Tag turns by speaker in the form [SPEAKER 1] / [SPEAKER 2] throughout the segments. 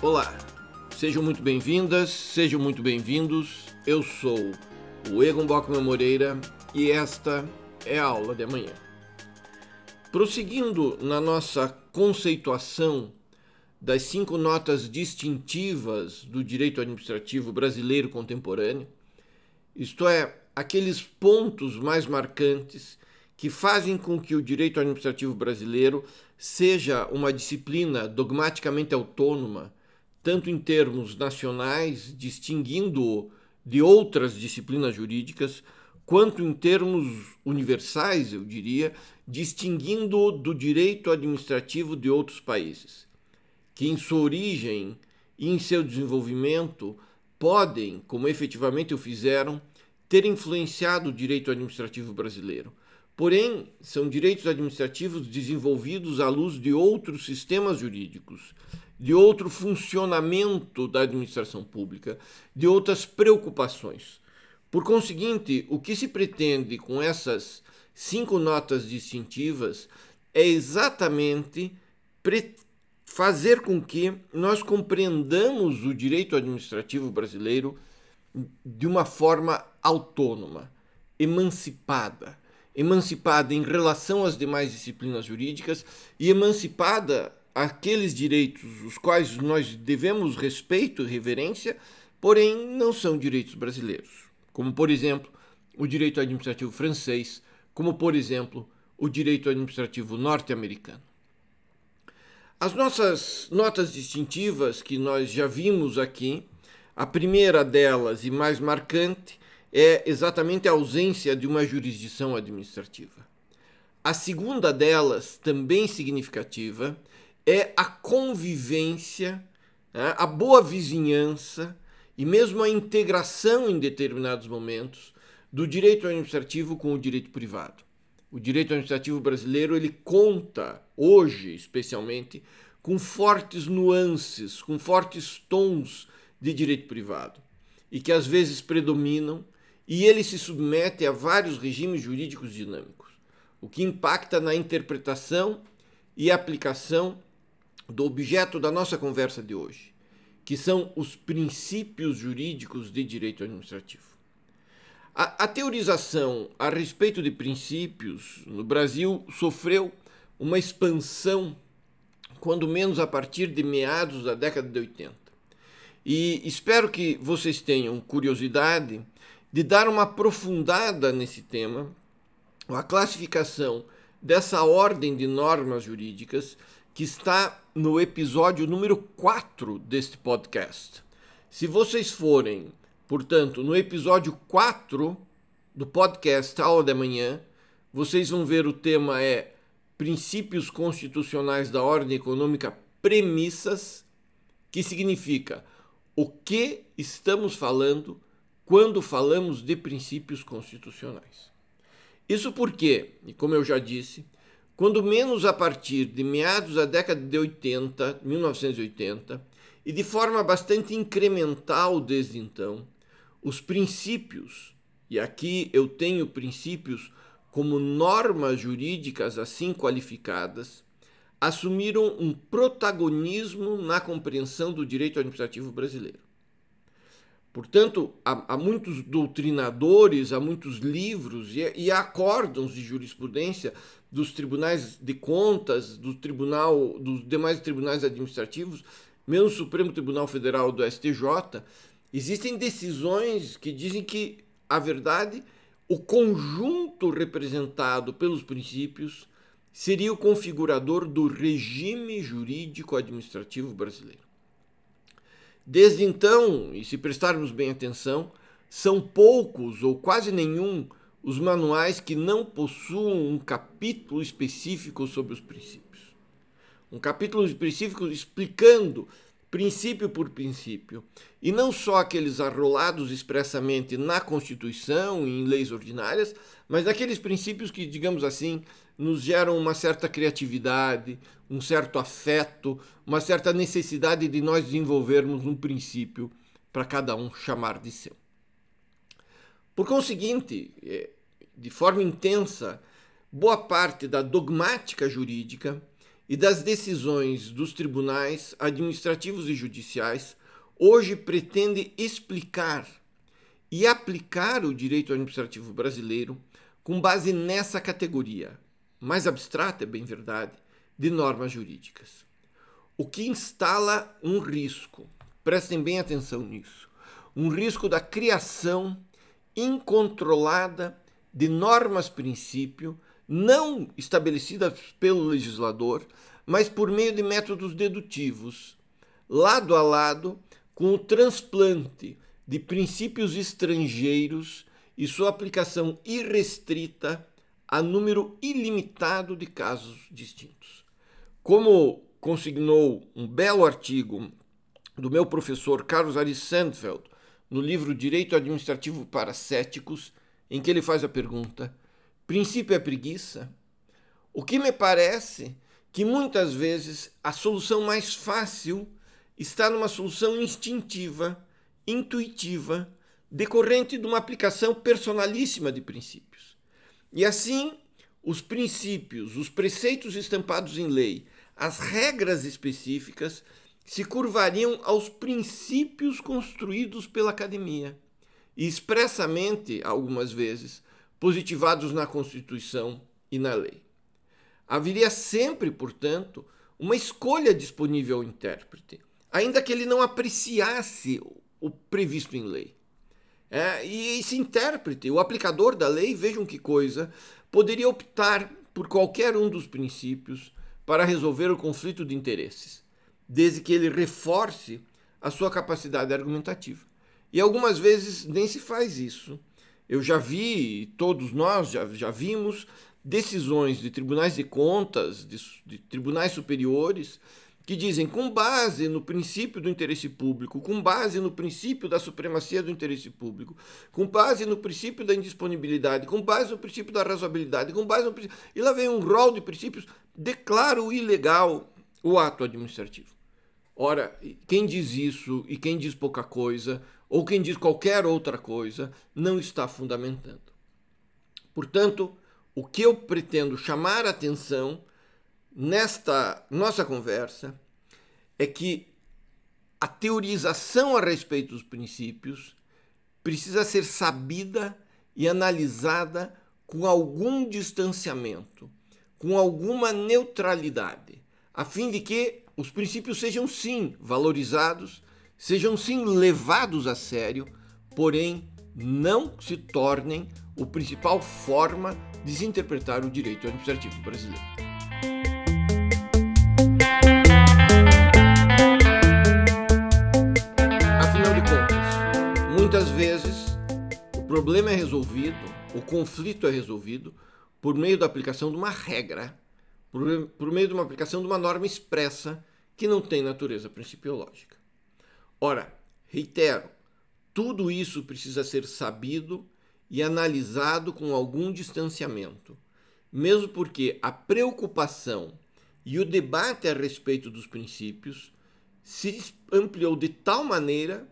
[SPEAKER 1] Olá, sejam muito bem-vindas, sejam muito bem-vindos. Eu sou o Egon Bockman Moreira e esta é a aula de amanhã. Prosseguindo na nossa conceituação das cinco notas distintivas do direito administrativo brasileiro contemporâneo, isto é, aqueles pontos mais marcantes que fazem com que o direito administrativo brasileiro seja uma disciplina dogmaticamente autônoma tanto em termos nacionais, distinguindo-o de outras disciplinas jurídicas, quanto em termos universais, eu diria, distinguindo-o do direito administrativo de outros países, que em sua origem e em seu desenvolvimento podem, como efetivamente o fizeram, ter influenciado o direito administrativo brasileiro. Porém, são direitos administrativos desenvolvidos à luz de outros sistemas jurídicos de outro funcionamento da administração pública, de outras preocupações. Por conseguinte, o que se pretende com essas cinco notas distintivas é exatamente fazer com que nós compreendamos o direito administrativo brasileiro de uma forma autônoma, emancipada. Emancipada em relação às demais disciplinas jurídicas e emancipada aqueles direitos os quais nós devemos respeito e reverência, porém não são direitos brasileiros, como por exemplo o direito administrativo francês, como por exemplo o direito administrativo norte-americano. As nossas notas distintivas que nós já vimos aqui, a primeira delas e mais marcante é exatamente a ausência de uma jurisdição administrativa. A segunda delas, também significativa, é a convivência, né, a boa vizinhança e mesmo a integração em determinados momentos do direito administrativo com o direito privado. O direito administrativo brasileiro ele conta hoje, especialmente, com fortes nuances, com fortes tons de direito privado e que às vezes predominam e ele se submete a vários regimes jurídicos dinâmicos, o que impacta na interpretação e aplicação do objeto da nossa conversa de hoje, que são os princípios jurídicos de direito administrativo. A, a teorização a respeito de princípios no Brasil sofreu uma expansão, quando menos a partir de meados da década de 80. E espero que vocês tenham curiosidade de dar uma aprofundada nesse tema, a classificação dessa ordem de normas jurídicas que está no episódio número 4 deste podcast. Se vocês forem, portanto, no episódio 4 do podcast Aula da Manhã, vocês vão ver o tema é Princípios Constitucionais da Ordem Econômica Premissas, que significa o que estamos falando quando falamos de princípios constitucionais. Isso porque, e como eu já disse, quando menos a partir de meados da década de 80, 1980, e de forma bastante incremental desde então, os princípios, e aqui eu tenho princípios como normas jurídicas assim qualificadas, assumiram um protagonismo na compreensão do direito administrativo brasileiro. Portanto, há, há muitos doutrinadores, há muitos livros e, e acórdãos de jurisprudência dos tribunais de contas, do tribunal, dos demais tribunais administrativos, mesmo o Supremo Tribunal Federal do STJ, existem decisões que dizem que a verdade, o conjunto representado pelos princípios seria o configurador do regime jurídico administrativo brasileiro. Desde então, e se prestarmos bem atenção, são poucos ou quase nenhum os manuais que não possuam um capítulo específico sobre os princípios. Um capítulo específico explicando princípio por princípio, e não só aqueles arrolados expressamente na Constituição e em leis ordinárias, mas aqueles princípios que, digamos assim, nos geram uma certa criatividade, um certo afeto, uma certa necessidade de nós desenvolvermos um princípio para cada um chamar de seu. Por conseguinte, de forma intensa, boa parte da dogmática jurídica e das decisões dos tribunais administrativos e judiciais, hoje pretende explicar e aplicar o direito administrativo brasileiro com base nessa categoria, mais abstrata, é bem verdade, de normas jurídicas. O que instala um risco, prestem bem atenção nisso, um risco da criação incontrolada de normas-princípio não estabelecidas pelo legislador, mas por meio de métodos dedutivos, lado a lado com o transplante de princípios estrangeiros e sua aplicação irrestrita a número ilimitado de casos distintos. Como consignou um belo artigo do meu professor Carlos Aris Sandfeld no livro Direito Administrativo para Céticos, em que ele faz a pergunta: princípio é preguiça? O que me parece que muitas vezes a solução mais fácil está numa solução instintiva, intuitiva, decorrente de uma aplicação personalíssima de princípios. E assim, os princípios, os preceitos estampados em lei, as regras específicas se curvariam aos princípios construídos pela academia e expressamente, algumas vezes, positivados na Constituição e na lei. Haveria sempre, portanto, uma escolha disponível ao intérprete, ainda que ele não apreciasse o previsto em lei. É, e esse intérprete, o aplicador da lei, vejam que coisa, poderia optar por qualquer um dos princípios para resolver o conflito de interesses, desde que ele reforce a sua capacidade argumentativa. E algumas vezes nem se faz isso. Eu já vi, todos nós já, já vimos, decisões de tribunais de contas, de, de tribunais superiores, que dizem, com base no princípio do interesse público, com base no princípio da supremacia do interesse público, com base no princípio da indisponibilidade, com base no princípio da razoabilidade, com base no princípio... E lá vem um rol de princípios, declaro ilegal o ato administrativo. Ora, quem diz isso e quem diz pouca coisa, ou quem diz qualquer outra coisa, não está fundamentando. Portanto, o que eu pretendo chamar a atenção nesta nossa conversa é que a teorização a respeito dos princípios precisa ser sabida e analisada com algum distanciamento, com alguma neutralidade, a fim de que os princípios sejam sim valorizados, sejam sim levados a sério, porém não se tornem o principal forma de se interpretar o direito administrativo brasileiro. Vezes o problema é resolvido, o conflito é resolvido por meio da aplicação de uma regra, por, por meio de uma aplicação de uma norma expressa que não tem natureza principiológica. Ora, reitero, tudo isso precisa ser sabido e analisado com algum distanciamento, mesmo porque a preocupação e o debate a respeito dos princípios se ampliou de tal maneira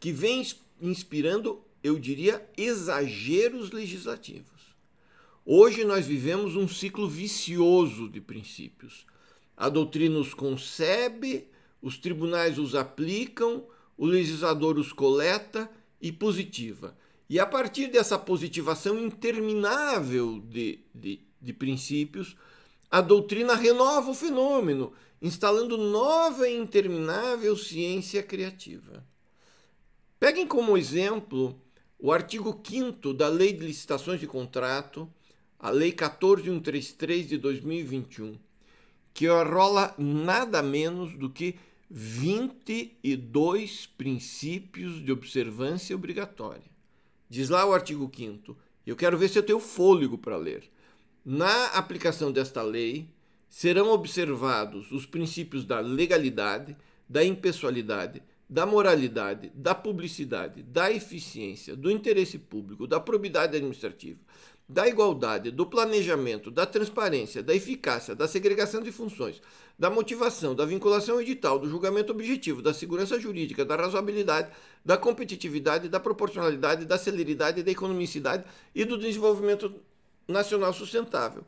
[SPEAKER 1] que vem inspirando, eu diria, exageros legislativos. Hoje nós vivemos um ciclo vicioso de princípios. A doutrina os concebe, os tribunais os aplicam, o legislador os coleta e positiva. E a partir dessa positivação interminável de, de, de princípios, a doutrina renova o fenômeno, instalando nova e interminável ciência criativa. Peguem como exemplo o artigo 5 da Lei de Licitações de Contrato, a Lei 14133 de 2021, que arrola nada menos do que 22 princípios de observância obrigatória. Diz lá o artigo 5 eu quero ver se eu tenho fôlego para ler. Na aplicação desta lei, serão observados os princípios da legalidade, da impessoalidade, da moralidade, da publicidade, da eficiência, do interesse público, da probidade administrativa, da igualdade, do planejamento, da transparência, da eficácia, da segregação de funções, da motivação, da vinculação edital, do julgamento objetivo, da segurança jurídica, da razoabilidade, da competitividade, da proporcionalidade, da celeridade, da economicidade e do desenvolvimento nacional sustentável.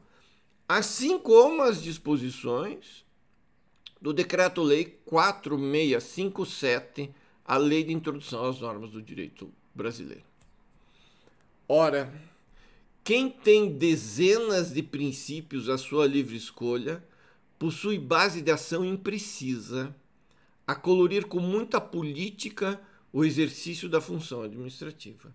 [SPEAKER 1] assim como as disposições do Decreto-Lei 4657, a Lei de Introdução às Normas do Direito Brasileiro. Ora, quem tem dezenas de princípios à sua livre escolha possui base de ação imprecisa a colorir com muita política o exercício da função administrativa.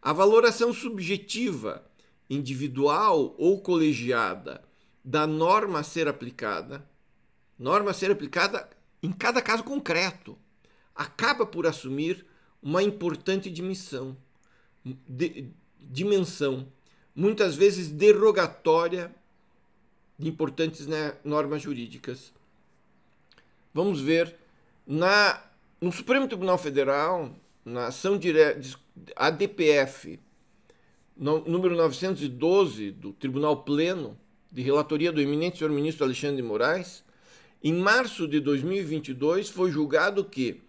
[SPEAKER 1] A valoração subjetiva, individual ou colegiada da norma a ser aplicada, norma a ser aplicada em cada caso concreto, acaba por assumir uma importante dimensão, de, dimensão muitas vezes derogatória de importantes né, normas jurídicas. Vamos ver na no Supremo Tribunal Federal, na ação direta ADPF, no, número 912 do Tribunal Pleno, de relatoria do eminente senhor ministro Alexandre de Moraes, em março de 2022 foi julgado que,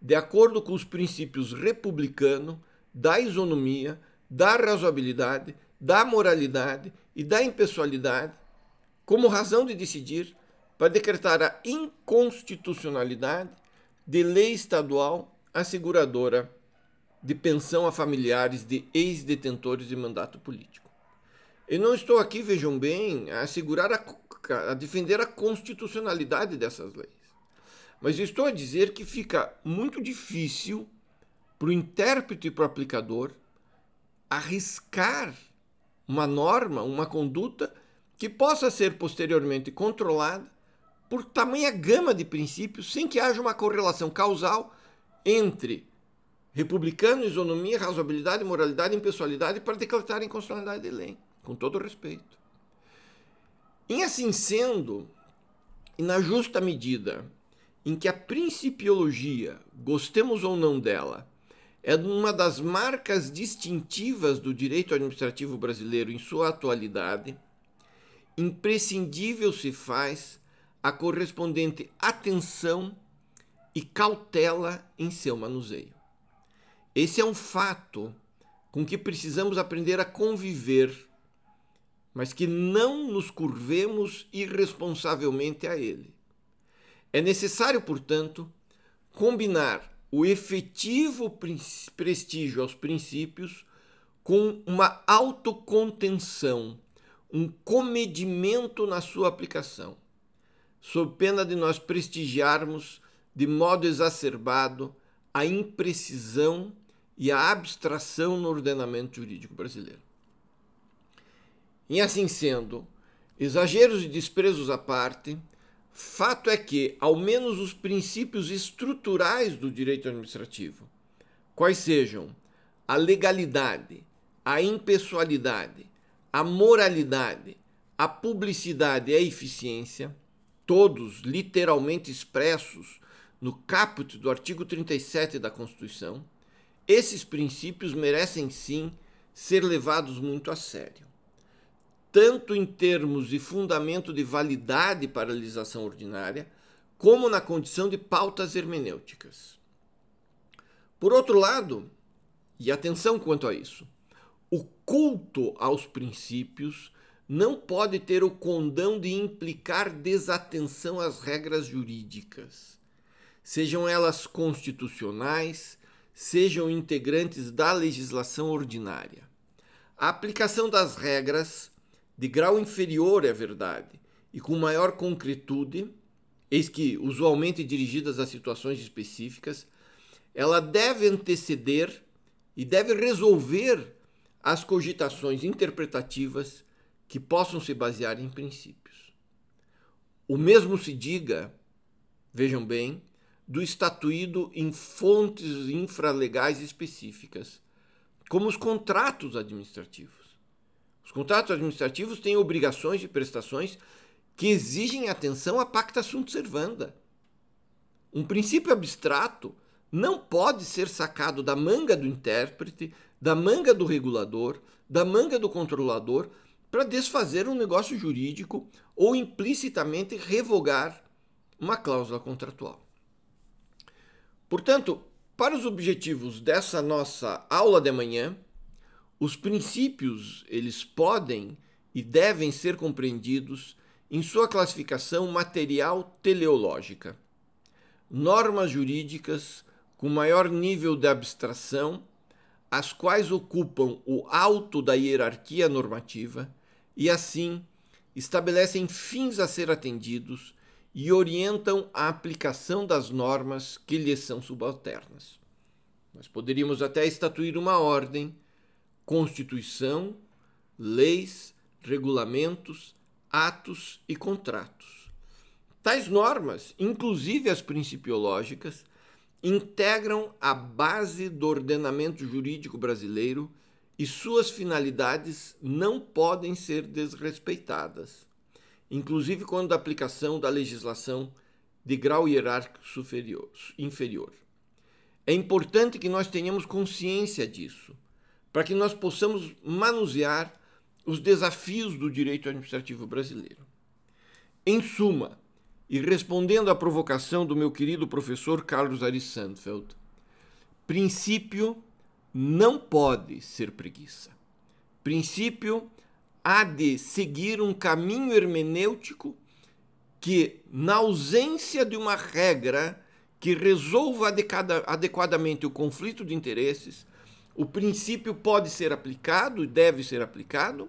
[SPEAKER 1] de acordo com os princípios republicano, da isonomia, da razoabilidade, da moralidade e da impessoalidade, como razão de decidir para decretar a inconstitucionalidade de lei estadual asseguradora de pensão a familiares de ex-detentores de mandato político. Eu não estou aqui, vejam bem, a assegurar a, a defender a constitucionalidade dessas leis. Mas estou a dizer que fica muito difícil para o intérprete e para o aplicador arriscar uma norma, uma conduta que possa ser posteriormente controlada por tamanha gama de princípios sem que haja uma correlação causal entre republicano, isonomia, razoabilidade, moralidade e impessoalidade para decretar inconstitucionalidade de lei, com todo respeito. Em assim sendo, e na justa medida em que a principiologia, gostemos ou não dela, é uma das marcas distintivas do direito administrativo brasileiro em sua atualidade, imprescindível se faz a correspondente atenção e cautela em seu manuseio. Esse é um fato com que precisamos aprender a conviver, mas que não nos curvemos irresponsavelmente a ele. É necessário, portanto, combinar o efetivo prestígio aos princípios com uma autocontenção, um comedimento na sua aplicação sob pena de nós prestigiarmos de modo exacerbado a imprecisão e a abstração no ordenamento jurídico brasileiro. E assim sendo, exageros e desprezos à parte, fato é que, ao menos os princípios estruturais do direito administrativo, quais sejam a legalidade, a impessoalidade, a moralidade, a publicidade e a eficiência, todos literalmente expressos no caput do artigo 37 da Constituição, esses princípios merecem sim ser levados muito a sério, tanto em termos de fundamento de validade para a legislação ordinária, como na condição de pautas hermenêuticas. Por outro lado, e atenção quanto a isso, o culto aos princípios não pode ter o condão de implicar desatenção às regras jurídicas, sejam elas constitucionais, sejam integrantes da legislação ordinária. A aplicação das regras, de grau inferior, é verdade, e com maior concretude, eis que usualmente dirigidas a situações específicas, ela deve anteceder e deve resolver as cogitações interpretativas que possam se basear em princípios. O mesmo se diga, vejam bem, do estatuído em fontes infralegais específicas, como os contratos administrativos. Os contratos administrativos têm obrigações e prestações que exigem atenção a pacta sunt servanda. Um princípio abstrato não pode ser sacado da manga do intérprete, da manga do regulador, da manga do controlador para desfazer um negócio jurídico ou implicitamente revogar uma cláusula contratual. Portanto, para os objetivos dessa nossa aula de manhã, os princípios eles podem e devem ser compreendidos em sua classificação material teleológica. Normas jurídicas com maior nível de abstração, as quais ocupam o alto da hierarquia normativa e, assim, estabelecem fins a ser atendidos e orientam a aplicação das normas que lhes são subalternas. Nós poderíamos até estatuir uma ordem, Constituição, leis, regulamentos, atos e contratos. Tais normas, inclusive as principiológicas, integram a base do ordenamento jurídico brasileiro e suas finalidades não podem ser desrespeitadas, inclusive quando a aplicação da legislação de grau hierárquico superior, inferior. É importante que nós tenhamos consciência disso, para que nós possamos manusear os desafios do direito administrativo brasileiro. Em suma, e respondendo à provocação do meu querido professor Carlos Ari Sandfeld, princípio não pode ser preguiça. Princípio há de seguir um caminho hermenêutico que, na ausência de uma regra que resolva adequadamente o conflito de interesses, o princípio pode ser aplicado e deve ser aplicado,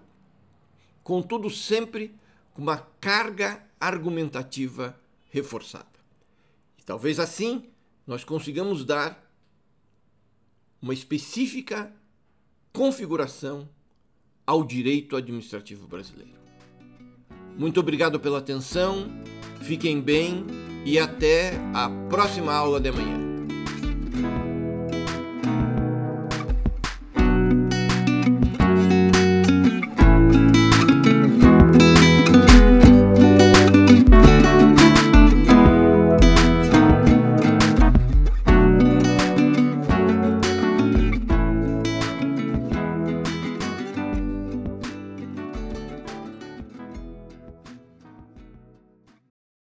[SPEAKER 1] contudo, sempre com uma carga argumentativa reforçada. E talvez assim nós consigamos dar uma específica configuração ao direito administrativo brasileiro. Muito obrigado pela atenção, fiquem bem e até a próxima aula de amanhã.